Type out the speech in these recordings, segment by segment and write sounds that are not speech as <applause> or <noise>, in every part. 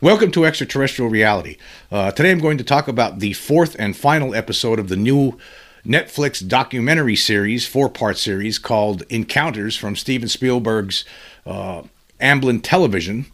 Welcome to Extraterrestrial Reality. Uh, today I'm going to talk about the fourth and final episode of the new Netflix documentary series, four part series called Encounters from Steven Spielberg's uh, Amblin Television.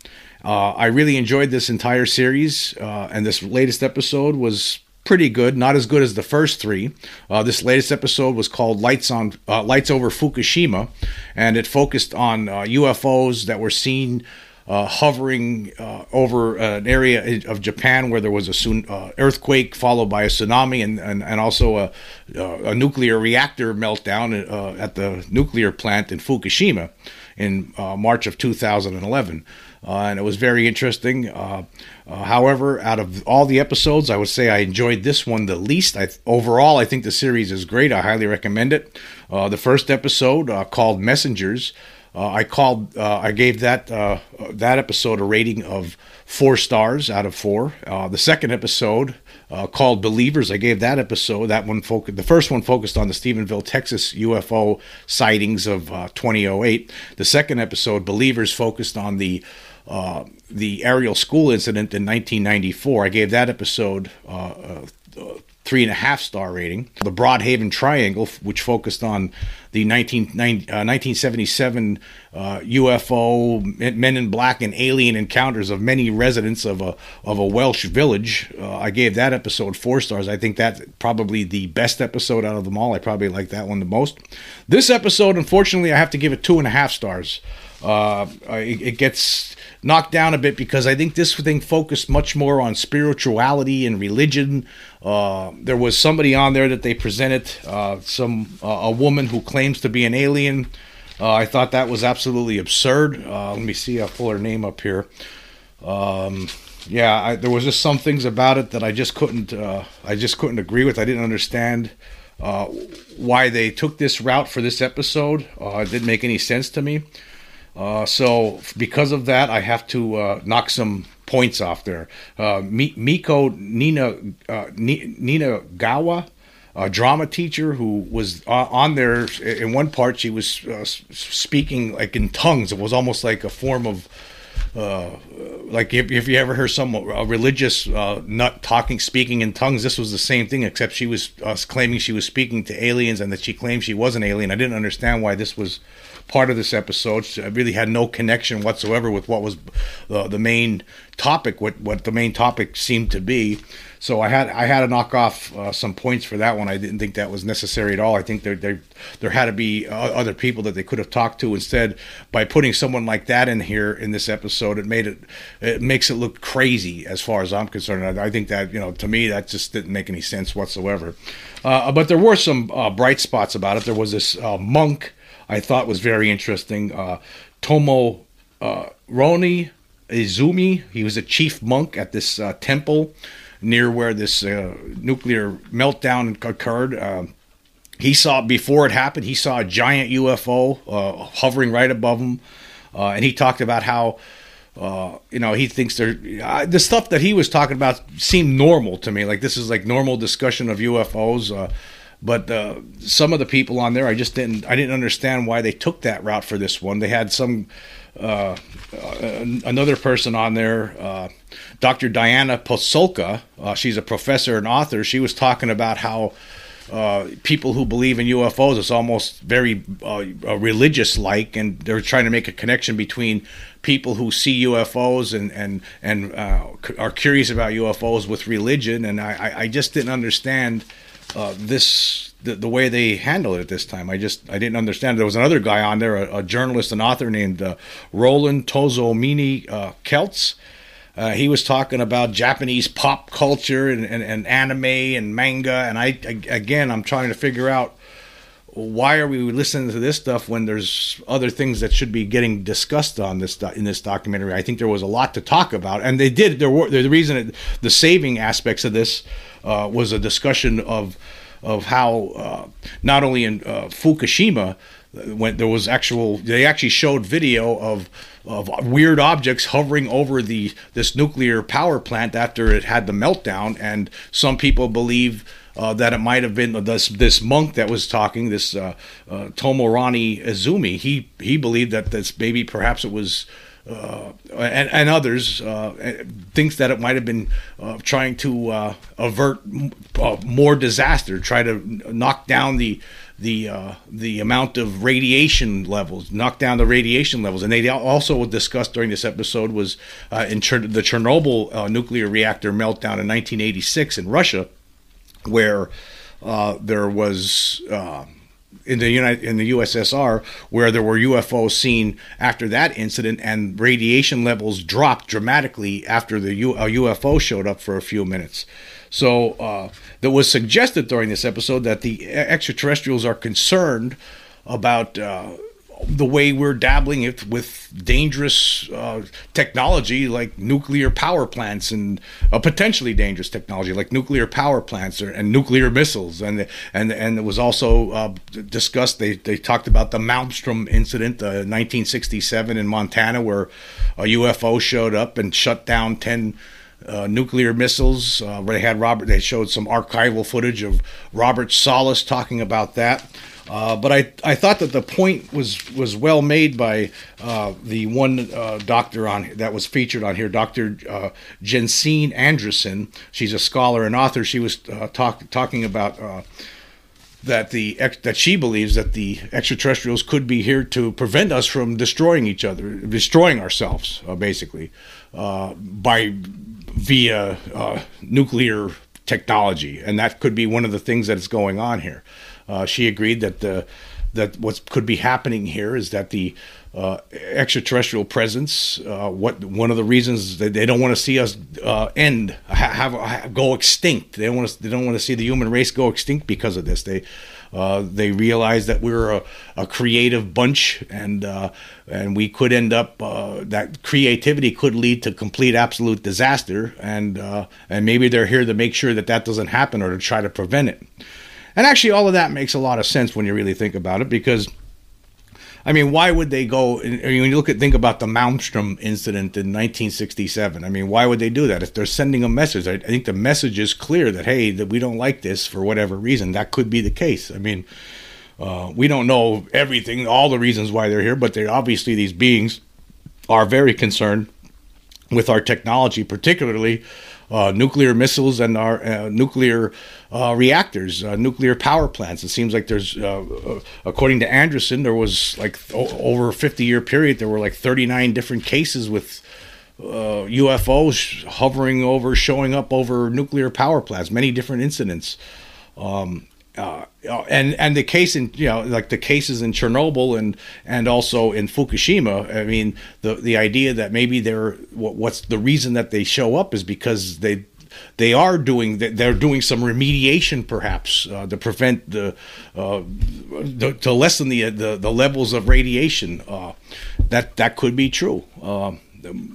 Uh, I really enjoyed this entire series, uh, and this latest episode was pretty good. Not as good as the first three. Uh, this latest episode was called "Lights on uh, Lights Over Fukushima," and it focused on UFOs uh, that were seen. Uh, hovering uh, over an area of Japan where there was a uh, earthquake followed by a tsunami and, and, and also a, a nuclear reactor meltdown at the nuclear plant in Fukushima in March of 2011 uh, and it was very interesting. Uh, uh, however, out of all the episodes, I would say I enjoyed this one the least. I, overall, I think the series is great. I highly recommend it. Uh, the first episode uh, called Messengers. Uh, I called. I gave that that episode a rating of four stars out of four. the second episode uh, called Believers. I gave that episode. That one focused. The first one focused on the Stephenville, Texas UFO sightings of uh, 2008. The second episode, Believers, focused on the uh, the Ariel School incident in 1994. I gave that episode uh, uh, three and a half star rating. The Broadhaven Triangle, which focused on the 19, 1977 uh, UFO, uh, Men in Black, and alien encounters of many residents of a of a Welsh village. Uh, I gave that episode four stars. I think that's probably the best episode out of them all. I probably like that one the most. This episode, unfortunately, I have to give it two and a half stars. Uh, it, it, gets knocked down a bit because I think this thing focused much more on spirituality and religion. Uh, there was somebody on there that they presented, uh, some uh, a woman who claims to be an alien. Uh, I thought that was absolutely absurd. Uh, let me see. I'll pull her name up here. Um, yeah, I, there was just some things about it that I just couldn't. I just couldn't agree with. I didn't understand. why they took this route for this episode. it didn't make any sense to me. Uh, so because of that, I have to uh, knock some points off there. Uh, Miko Nina uh, Nina Gawa, a drama teacher who was uh, on there in one part. She was uh, speaking like in tongues. It was almost like a form of. like if, if you ever heard some religious nut talking speaking in tongues this was the same thing except she was claiming she was speaking to aliens and that she claimed she was an alien i didn't understand why this was part of this episode. I really had no connection whatsoever with what was uh, the main topic, what what the main topic seemed to be. So I had I had to knock off uh, some points for that one. I didn't think that was necessary at all. I think there there there had to be uh, other people that they could have talked to instead. By putting someone like that in here in this episode, it made it it makes it look crazy as far as I'm concerned. I, I think that you know to me that just didn't make any sense whatsoever. Uh, but there were some uh, bright spots about it. There was this uh, monk I thought was very interesting. Uh, Tomo Roni Izumi, he was a chief monk at this temple near where this uh, nuclear meltdown occurred. Uh, he saw before it happened. He saw a giant UFO uh, hovering right above him, uh, and he talked about how. Uh, you know, he thinks they're uh, the stuff that he was talking about seemed normal to me. Like this is like normal discussion of UFOs. But uh, some of the people on there, I just didn't. I didn't understand why they took that route for this one. They had some uh, uh, another person on there, Dr. Diana Pasulka, Uh, she's a professor and author. She was talking about how uh, people who believe in UFOs is almost very uh, religious like, and they're trying to make a connection between people who see UFOs and and and are curious about UFOs with religion. And I, I just didn't understand uh, this the, the, way they handled it at this time. I just I didn't understand. There was another guy on there, a, a journalist and author named uh, Roland Tozomini uh, Kelts. Uh, he was talking about Japanese pop culture and, and, and, anime and manga, and I, I again I'm trying to figure out why are we listening to this stuff when there's other things that should be getting discussed on this in this documentary? I think there was a lot to talk about, and they did. There were the reason it, the saving aspects of this uh, was a discussion of of how uh, not only in uh, Fukushima when there was actual they actually showed video of of weird objects hovering over the this nuclear power plant after it had the meltdown and some people believe uh, that it might have been this this monk that was talking, this uh, uh, Tomorani Izumi. He he believed that this maybe perhaps it was uh, and, and others uh, thinks that it might have been uh, trying to uh, avert uh, more disaster, try to knock down the the uh, the amount of radiation levels, knock down the radiation levels, and they also discussed during this episode was in Cher- the Chernobyl nuclear reactor meltdown in 1986 in Russia, where there was in the United in the USSR where there were UFOs seen after that incident and radiation levels dropped dramatically after the UFO showed up for a few minutes. So uh, that was suggested during this episode that the extraterrestrials are concerned about uh, the way we're dabbling it with dangerous uh, technology like nuclear power plants and uh, potentially dangerous technology like nuclear power plants or, and nuclear missiles. And and and it was also uh, discussed they they talked about the Malmstrom incident uh, 1967 in Montana where a UFO showed up and shut down 10 uh, nuclear missiles. Uh, they had Robert. They showed some archival footage of Robert Salas talking about that. Uh, but I, I thought that the point was was well made by uh, the one uh, doctor on that was featured on here, Dr. Uh, Jensine Andresen. She's a scholar and author. She was uh, talk, talking about uh, that the that she believes that the extraterrestrials could be here to prevent us from destroying each other, destroying ourselves, basically, by via nuclear technology, and that could be one of the things that is going on here. Uh, she agreed that the that what could be happening here is that the uh, extraterrestrial presence. Uh, what one of the reasons that they don't want to see us uh, end, have, have, go extinct. They don't want to. They don't want to see the human race go extinct because of this. They uh, they realize that we're a, a creative bunch, and uh, and we could end up uh, that creativity could lead to complete absolute disaster, and and maybe they're here to make sure that that doesn't happen or to try to prevent it. And actually, all of that makes a lot of sense when you really think about it, because I mean, why would they go? I mean, When you look at think about the Malmstrom incident in 1967, I mean, why would they do that? If they're sending a message, I, think the message is clear that hey, that we don't like this for whatever reason. That could be the case. I mean, uh, we don't know everything, all the reasons why they're here, but they obviously these beings are very concerned with our technology, particularly uh, nuclear missiles and our uh, nuclear uh, reactors, uh, nuclear power plants. It seems like there's, uh, uh, according to Anderson, there was like o- over a 50 year period, there were like 39 different cases with UFOs hovering over, showing up over nuclear power plants, many different incidents. Um, uh, and and the case in you know like the cases in Chernobyl and and also in Fukushima. I mean the the idea that maybe they're what, what's the reason that they show up is because they they are doing they're doing some remediation perhaps uh, to prevent the, uh, the, to lessen the, the, the levels of radiation. Uh, that that could be true. Um,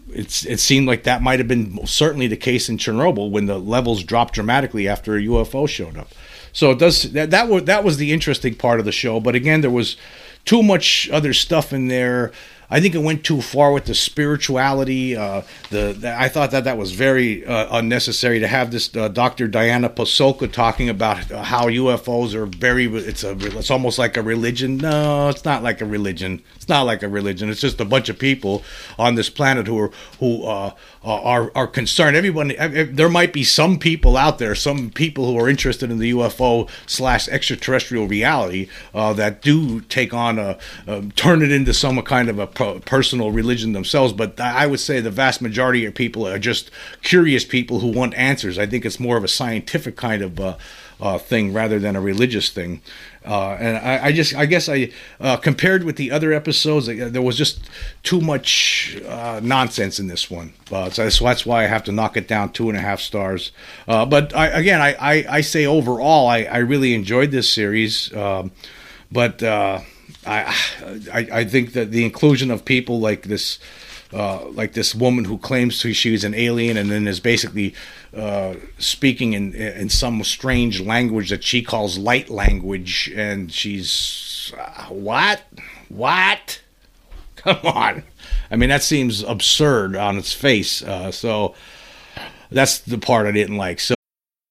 it's it seemed like that might have been certainly the case in Chernobyl when the levels dropped dramatically after a UFO showed up. So it does that that was that was the interesting part of the show. But again, there was too much other stuff in there I think it went too far with the spirituality. Uh, the, the, I thought that that was very uh, unnecessary to have this uh, Dr. Diana Pasulka talking about how UFOs are very. It's a. It's almost like a religion. No, it's not like a religion. It's not like a religion. It's just a bunch of people on this planet who are who uh, are are concerned. Everyone. There might be some people out there, some people who are interested in the UFO slash extraterrestrial reality uh, that do take on a, turn it into some kind of a personal religion themselves, but I would say the vast majority of people are just curious people who want answers. I think it's more of a scientific kind of uh, uh, thing rather than a religious thing. Uh, and I, I, just, I guess I, uh, compared with the other episodes, there was just too much uh, nonsense in this one. Uh, so, so, that's why I have to knock it down two and a half stars. but I, again, I, I, I, say overall, I, I really enjoyed this series. Um, but I, I, I think that the inclusion of people like this, uh, like this woman who claims to she's an alien and then is basically uh, speaking in in some strange language that she calls light language, and she's uh, what, what? <laughs> Come on, I mean that seems absurd on its face. Uh, so that's the part I didn't like. So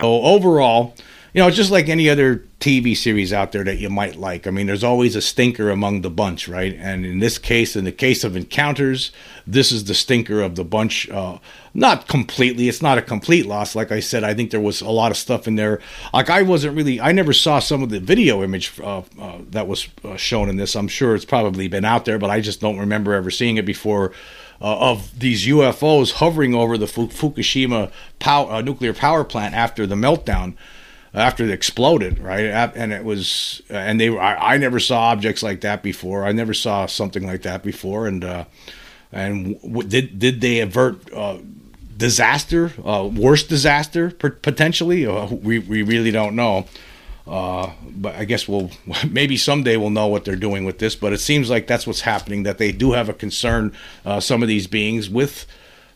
So overall, you know, just like any other TV series out there that you might like. I mean, there's always a stinker among the bunch, right? And in this case, in the case of Encounters, this is the stinker of the bunch. Uh, not completely. It's not a complete loss. Like I said, I think there was a lot of stuff in there. Like I wasn't really. I never saw some of the video image uh, uh, that was uh, shown in this. I'm sure it's probably been out there, but I just don't remember ever seeing it before uh, of these UFOs hovering over the Fukushima power, uh, nuclear power plant after the meltdown, after it exploded, right? And it was, and they, I, I never saw objects like that before. I never saw something like that before, and uh, and w- did did they avert? Uh, disaster, uh, worst disaster potentially. Uh, we we really don't know. Uh, but I guess we'll <laughs> maybe someday we'll know what they're doing with this. But it seems like that's what's happening. That they do have a concern. Uh, some of these beings with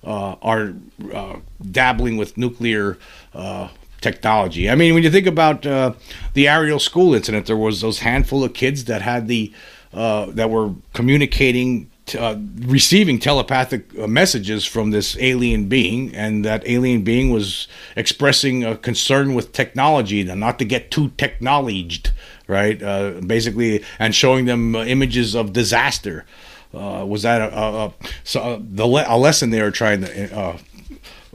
uh, are uh, dabbling with nuclear uh, technology. I mean, when you think about uh, the Ariel school incident, there was those handful of kids that had the that were communicating uh, receiving telepathic uh, messages from this alien being, and that alien being was expressing a concern with technology, not to get too technologed, right? Uh, basically, and showing them uh, images of disaster. Uh, was that a, a, a so le- a lesson they were trying to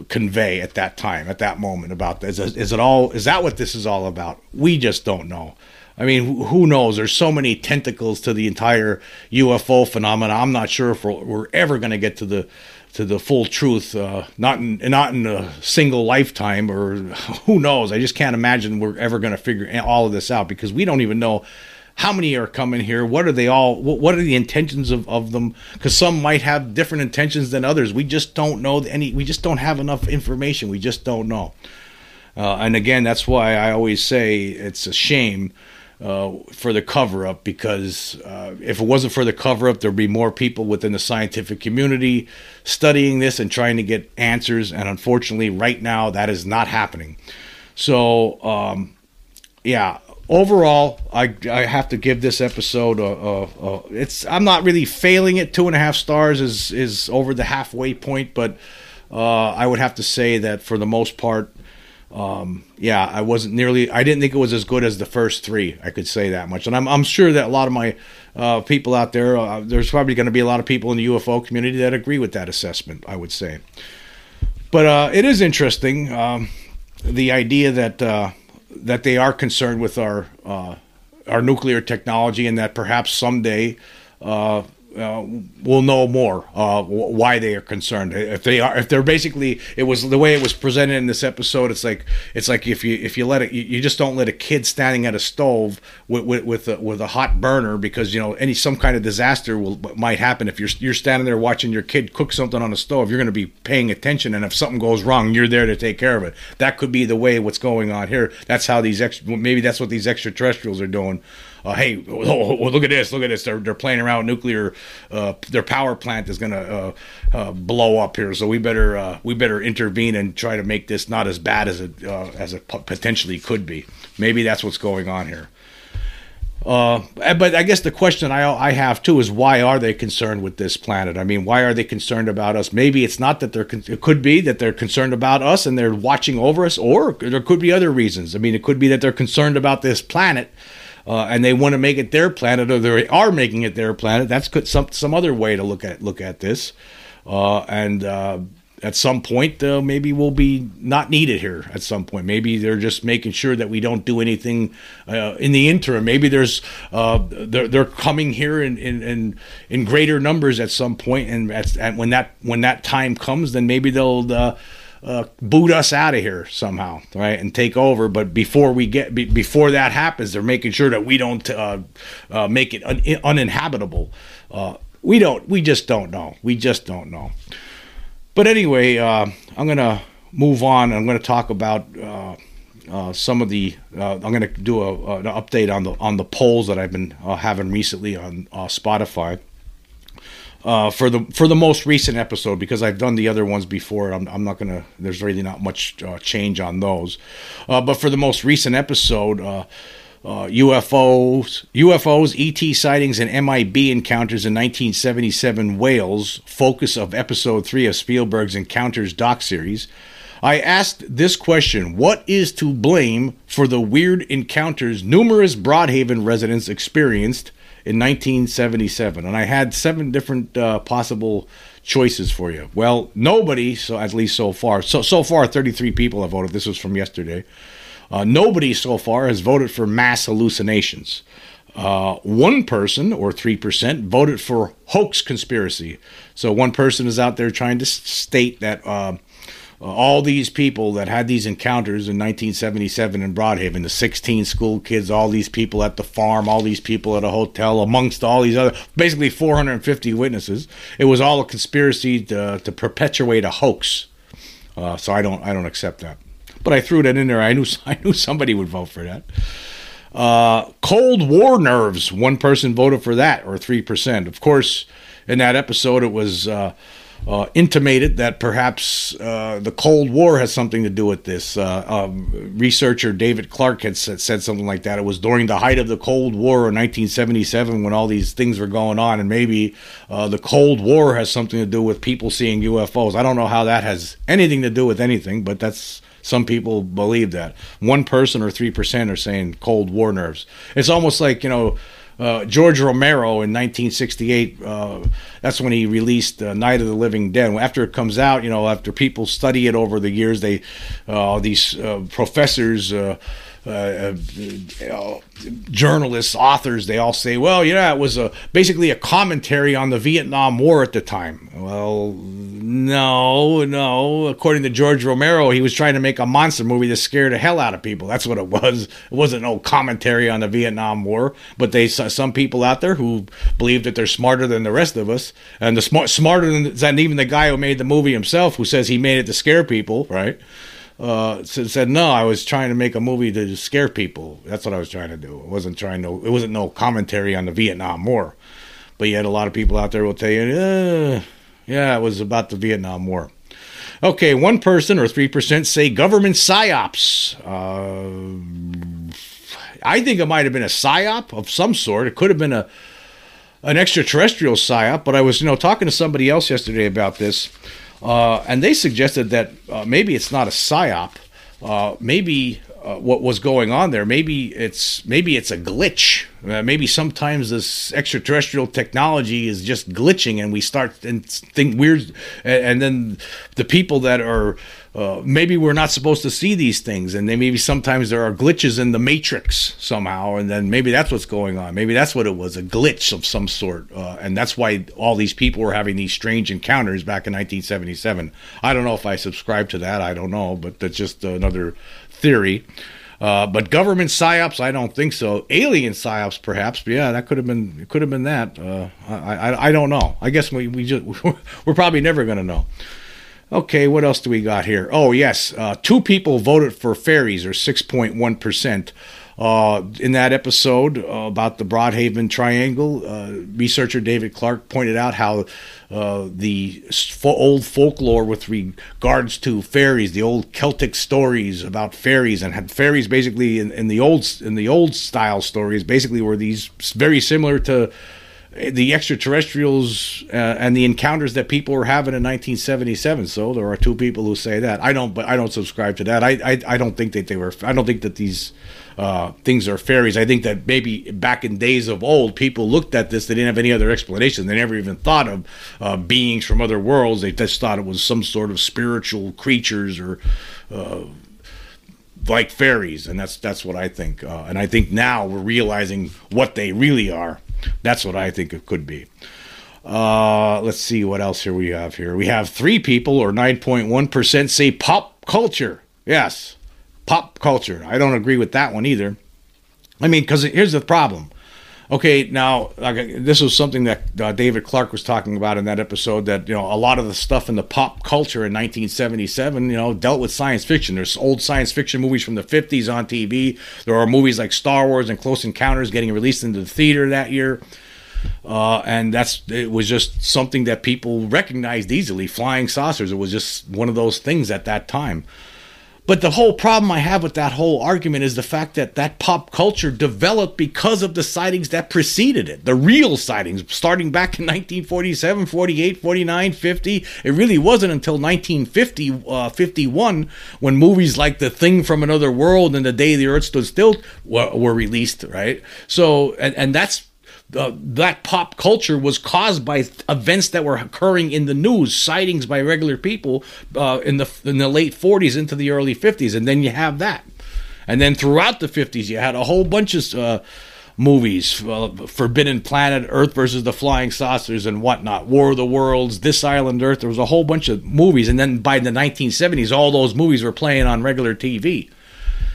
convey at that time, at that moment about this? Is, is it all? Is that what this is all about? We just don't know. I mean, who knows? There's so many tentacles to the entire UFO phenomenon. I'm not sure if we're, we're ever going to get to the to the full truth. Uh, not in not in a single lifetime, or <laughs> who knows? I just can't imagine we're ever going to figure all of this out because we don't even know how many are coming here. What are they all? What are the intentions of, of them? Because some might have different intentions than others. We just don't know any. We just don't have enough information. We just don't know. Uh, and again, that's why I always say it's a shame uh, for the cover up because uh, if it wasn't for the cover up, there'd be more people within the scientific community studying this and trying to get answers. And unfortunately, right now, that is not happening. So, um, yeah, overall, I, I have to give this episode a, a, a, it's I'm not really failing it. Two and a half stars is is over the halfway point, but uh, I would have to say that for the most part, um, yeah, I wasn't nearly. I didn't think it was as good as the first three. I could say that much, and I'm I'm sure that a lot of my uh, people out there, uh, there's probably going to be a lot of people in the UFO community that agree with that assessment. I would say, but uh, it is interesting um, the idea that uh, that they are concerned with our uh, our nuclear technology, and that perhaps someday uh, uh, will know more uh, why they are concerned. If they are, if they're basically, it was the way it was presented in this episode. It's like it's like if you if you let it, you, you just don't let a kid standing at a stove with with with a, with a, hot burner because you know any some kind of disaster will might happen if you're you're standing there watching your kid cook something on a stove. You're going to be paying attention, and if something goes wrong, you're there to take care of it. That could be the way what's going on here. That's how these ex- maybe that's what these extraterrestrials are doing uh, hey, oh, oh, oh, look at this, look at this. They're, they're playing around nuclear. Uh, their power plant is going to uh, uh, blow up here, so we better uh, we better intervene and try to make this not as bad as it uh, as it potentially could be. Maybe that's what's going on here. Uh, but I guess the question I, I have too is why are they concerned with this planet? I mean, why are they concerned about us? Maybe it's not that they're. Con- it could be that they're concerned about us and they're watching over us, or there could be other reasons. I mean, it could be that they're concerned about this planet uh, and they want to make it their planet, or they are making it their planet. That's some some other way to look at look at this, uh, and uh, at some point uh, maybe we'll be not needed here. At some point, maybe they're just making sure that we don't do anything uh, in the interim. Maybe there's uh, they're, they're coming here in, in, in in greater numbers at some point, and at, at when that when that time comes, then maybe they'll uh, boot us out of here somehow, right, and take over. But before we get be, before that happens, they're making sure that we don't uh, uh, make it un- uninhabitable. Uh, we don't. We just don't know. We just don't know. But anyway, uh, I'm gonna move on. I'm gonna talk about uh, uh, some of the. Uh, I'm going to do a, an update on the on the polls that I've been uh, having recently on uh, Spotify. Uh, for the for the most recent episode, because I've done the other ones before, I'm, I'm not gonna. There's really not much uh, change on those. Uh, but for the most recent episode, uh, UFOs, UFOs, ET sightings, and MIB encounters in 1977 Wales, focus of episode three of Spielberg's Encounters doc series. I asked this question What is to blame for the weird encounters numerous Broadhaven residents experienced in 1977? And I had seven different uh, possible choices for you. Well, nobody, so at least so far, so so far 33 people have voted. This was from yesterday. Uh, nobody so far has voted for mass hallucinations. Uh, one person, or 3%, voted for hoax conspiracy. So one person is out there trying to state that uh, all these people that had these encounters in 1977 in Broadhaven, the 16 school kids, all these people at the farm, all these people at a hotel, amongst all these other, basically 450 witnesses. It was all a conspiracy to, to perpetuate a hoax. Uh, so I don't, I don't accept that. But I threw that in there. I knew, <laughs> I knew somebody would vote for that. Uh, Cold War nerves. One person voted for that, or three percent. Of course, in that episode, it was. Uh, uh, intimated that perhaps uh, the Cold War has something to do with this. Uh, um, researcher David Clarke had said, said, something like that. It was during the height of the Cold War in 1977 when all these things were going on, and maybe uh, the Cold War has something to do with people seeing UFOs. I don't know how that has anything to do with anything, but that's some people believe that. One person or three percent are saying Cold War nerves. It's almost like you know uh, George Romero in 1968. Uh, that's when he released uh, Night of the Living Dead. After it comes out, you know, after people study it over the years, they uh, these uh, professors. Journalists, authors, they all say, well, yeah, it was a, basically a commentary on the Vietnam War at the time. Well, no, no. According to George Romero, he was trying to make a monster movie to scare the hell out of people. That's what it was. It wasn't no commentary on the Vietnam War. But they some people out there who believe that they're smarter than the rest of us, and the smart smarter than, than even the guy who made the movie himself, who says he made it to scare people, right? uh, said no. I was trying to make a movie to scare people. That's what I was trying to do. It wasn't trying to. It wasn't no commentary on the Vietnam War. But yet, a lot of people out there will tell you, uh, yeah, it was about the Vietnam War. Okay, one person or three percent say government psyops. Uh, I think it might have been a psyop of some sort. It could have been a an extraterrestrial psyop. But I was, you know, talking to somebody else yesterday about this uh, and they suggested that uh, maybe it's not a psyop. Uh, maybe uh, what was going on there. Maybe it's maybe it's a glitch. Uh, maybe sometimes this extraterrestrial technology is just glitching, and we start and think weird. And, and then the people that are uh, maybe we're not supposed to see these things, and then maybe sometimes there are glitches in the matrix somehow, and then maybe that's what's going on. Maybe that's what it was—a glitch of some sort, uh, and that's why all these people were having these strange encounters back in 1977. I don't know if I subscribe to that. I don't know, but that's just another theory. Uh, but government psyops, I don't think so. Alien psyops, perhaps. But yeah, that could have been. Could have been that. Uh, I, I, I don't know. I guess we we just <laughs> we're probably never going to know. Okay, what else do we got here? Oh, yes. Uh, two people voted for fairies, or 6.1%. Uh, in that episode uh, about the Broadhaven Triangle, uh, researcher David Clarke pointed out how uh, the fo- old folklore with regards to fairies, the old Celtic stories about fairies, and had fairies basically in, in the old in the old style stories, basically were these very similar to the extraterrestrials uh, and the encounters that people were having in 1977. So there are two people who say that. I don't, but I don't subscribe to that. I, I, I don't think that they were. I don't think that these uh, things are fairies. I think that maybe back in days of old, people looked at this. They didn't have any other explanation. They never even thought of uh, beings from other worlds. They just thought it was some sort of spiritual creatures or uh, like fairies, and that's that's what I think. Uh, and I think now we're realizing what they really are. That's what I think it could be. Uh, let's see what else here we have here. We have three people, or 9.1%, say pop culture. Yes, pop culture. I don't agree with that one either. I mean, because here's the problem. Okay, now like, this was something that uh, David Clarke was talking about in that episode. That you know, a lot of the stuff in the pop culture in 1977, you know, dealt with science fiction. There's old science fiction movies from the 50s on TV. There are movies like Star Wars and Close Encounters getting released into the theater that year. Uh, and that's it was just something that people recognized easily. Flying saucers. It was just one of those things at that time. But the whole problem I have with that whole argument is the fact that that pop culture developed because of the sightings that preceded it. The real sightings, starting back in 1947, 48, 49, 50. It really wasn't until 1950, uh, 51 when movies like The Thing from Another World and The Day the Earth Stood Still were, were released, right? So, and, and that's uh, that pop culture was caused by events that were occurring in the news, sightings by regular people uh, in the in the late 40s into the early 50s, and then you have that, and then throughout the 50s you had a whole bunch of uh, movies, uh, Forbidden Planet, Earth versus the Flying Saucers, and whatnot, War of the Worlds, This Island Earth. There was a whole bunch of movies, and then by the 1970s, all those movies were playing on regular TV.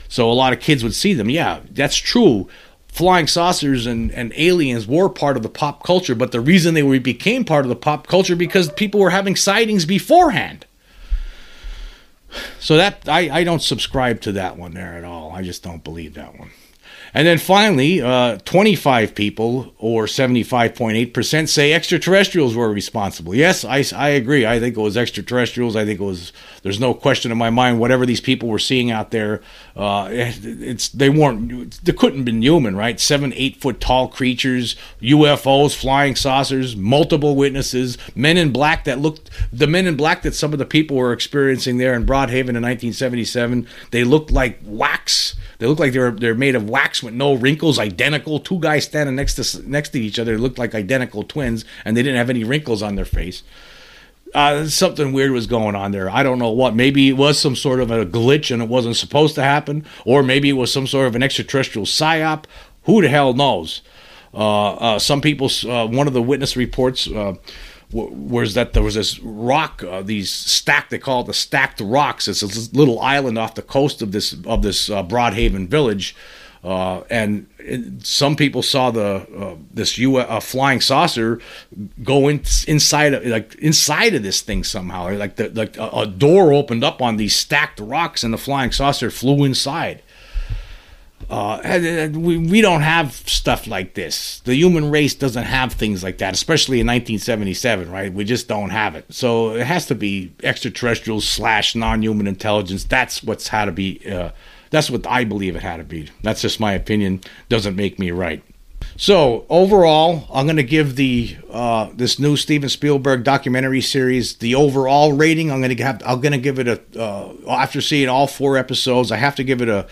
So a lot of kids would see them. Yeah, that's true flying saucers and, and aliens were part of the pop culture, but the reason they became part of the pop culture because people were having sightings beforehand. So that I, I don't subscribe to that one there at all. I just don't believe that one. And then finally, uh, 25 people, or 75.8%, say extraterrestrials were responsible. Yes, I, I agree. I think it was extraterrestrials. I think it was, there's no question in my mind, whatever these people were seeing out there, uh, it's they weren't, they couldn't have been human, right? Seven, eight foot tall creatures, UFOs, flying saucers, multiple witnesses, men in black that looked, the men in black that some of the people were experiencing there in Broadhaven in 1977, they looked like wax. They looked like they were they're made of wax with no wrinkles, identical. Two guys standing next to next to each other looked like identical twins, and they didn't have any wrinkles on their face. Uh, something weird was going on there. I don't know what. Maybe it was some sort of a glitch and it wasn't supposed to happen, or maybe it was some sort of an extraterrestrial psyop. Who the hell knows? Uh, uh, some people, uh, one of the witness reports uh, was that there was this rock, uh, these stacked, they call it the stacked rocks. It's this little island off the coast of this of this Broadhaven village, uh, and it, some people saw the uh, this U uh, flying saucer go in, inside of like inside of this thing somehow, like the like a, a door opened up on these stacked rocks, and the flying saucer flew inside. Uh, we, we don't have stuff like this. The human race doesn't have things like that, especially in 1977, right? We just don't have it. So it has to be extraterrestrials slash non-human intelligence. That's what's had to be. Uh, that's what I believe it had to be. That's just my opinion. Doesn't make me right. So overall, I'm going to give the uh, this new Steven Spielberg documentary series the overall rating. I'm going to have I'm going to give it a uh, after seeing all four episodes. I have to give it a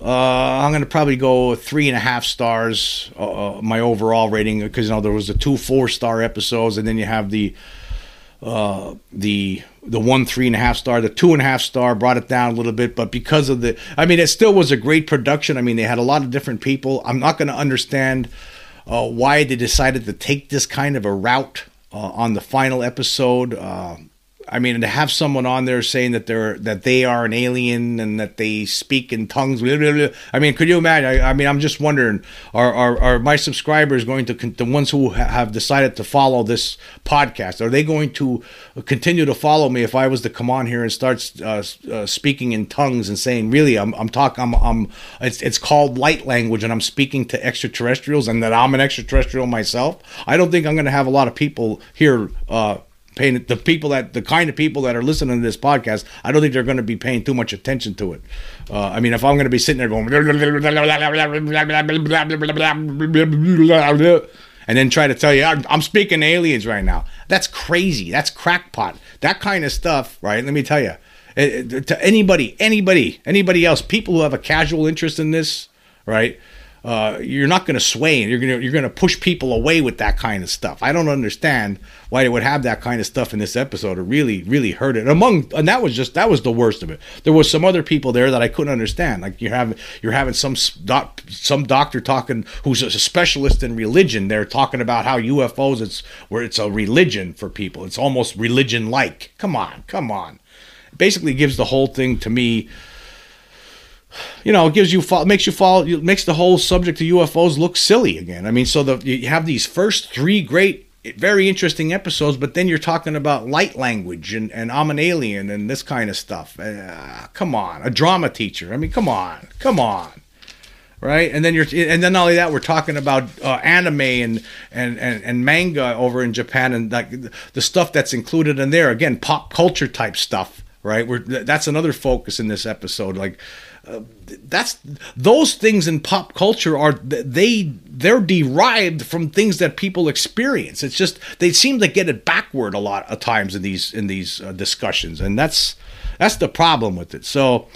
uh, I'm going to probably go three and a half stars, uh, uh my overall rating, because you know there was the two four star episodes, and then you have the uh, the the one three and a half star, the two and a half star brought it down a little bit, but because of the, I mean, it still was a great production. I mean, they had a lot of different people. I'm not going to understand uh, why they decided to take this kind of a route uh, on the final episode. Uh, I mean, to have someone on there saying that they're that they are an alien and that they speak in tongues. Blah, blah, blah. I mean, could you imagine? I, I, mean, I'm just wondering: are, are are my subscribers going to the ones who have decided to follow this podcast? Are they going to continue to follow me if I was to come on here and start uh, uh, speaking in tongues and saying, "Really, I'm I'm talking, I'm, I'm it's it's called light language, and I'm speaking to extraterrestrials, and that I'm an extraterrestrial myself." I don't think I'm going to have a lot of people here. Uh, paying the people that the kind of people that are listening to this podcast. I don't think they're going to be paying too much attention to it. Uh, I mean, if I'm going to be sitting there going and then try to tell you I'm speaking aliens right now, that's crazy. That's crackpot. That kind of stuff, right? Let me tell you. To anybody, anybody, anybody else, people who have a casual interest in this, right? Uh, you're not going to sway and you're going to you're going to push people away with that kind of stuff. I don't understand why they would have that kind of stuff in this episode. It really really hurt it. Among and that was just that was the worst of it. There was some other people there that I couldn't understand. Like you're having you're having some doc, some doctor talking who's a specialist in religion. They're talking about how UFOs it's where it's a religion for people. It's almost religion like. Come on, come on. It basically gives the whole thing to me you know, it gives you makes you fall makes the whole subject of UFOs look silly again. I mean, so the you have these first three great very interesting episodes, but then you're talking about light language and, and I'm an alien and this kind of stuff. Uh, come on, a drama teacher. I mean, come on, come on, right? And then you're and then not only that, we're talking about uh, anime and, and and and manga over in Japan and like the stuff that's included in there. Again, pop culture type stuff, right? We're that's another focus in this episode, like that's those things in pop culture are they they're derived from things that people experience. It's just they seem to get it backward a lot of times in these in these uh, discussions and that's that's the problem with it. So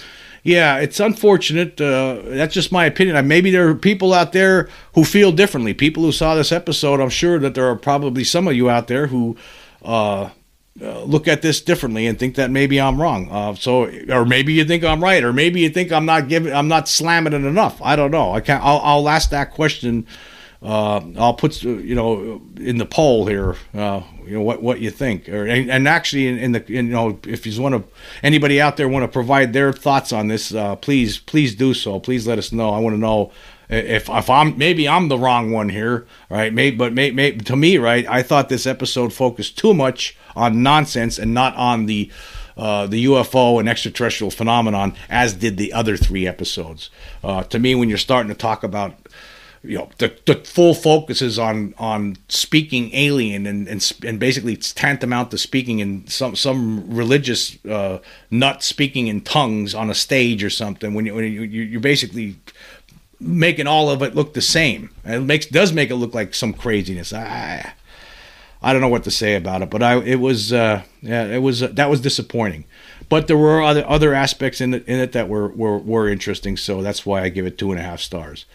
yeah it's unfortunate uh, that's just my opinion. Maybe there are people out there who feel differently. People who saw this episode i'm sure that there are probably some of you out there who uh, uh, look at this differently and think that maybe I'm wrong. Uh, so, or maybe you think I'm right, or maybe you think I'm not giving, I'm not slamming it enough. I don't know. I can't. I'll, I'll ask that question. Uh, I'll put you know in the poll here. Uh, you know what what you think, or and, and actually in, in the in, you know if you want to anybody out there want to provide their thoughts on this, uh, please please do so. Please let us know. I want to know if if I'm maybe I'm the wrong one here, right? Maybe, but to me, right? I thought this episode focused too much on nonsense and not on the uh, the UFO and extraterrestrial phenomenon, as did the other three episodes. Uh, to me, when you're starting to talk about you know the, the full focus is on on speaking alien and and, and basically it's tantamount to speaking in some some religious uh, nut speaking in tongues on a stage or something when you when you you're basically making all of it look the same. It makes does make it look like some craziness. I I don't know what to say about it, but I it was uh, yeah it was uh, that was disappointing. But there were other other aspects in it in it that were were were interesting, so that's why I give it two and a half stars.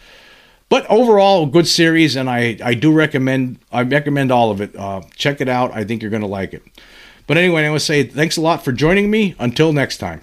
But overall, good series, and I I do recommend I recommend all of it. Uh, check it out. I think you're going to like it. But anyway, I want to say thanks a lot for joining me. Until next time.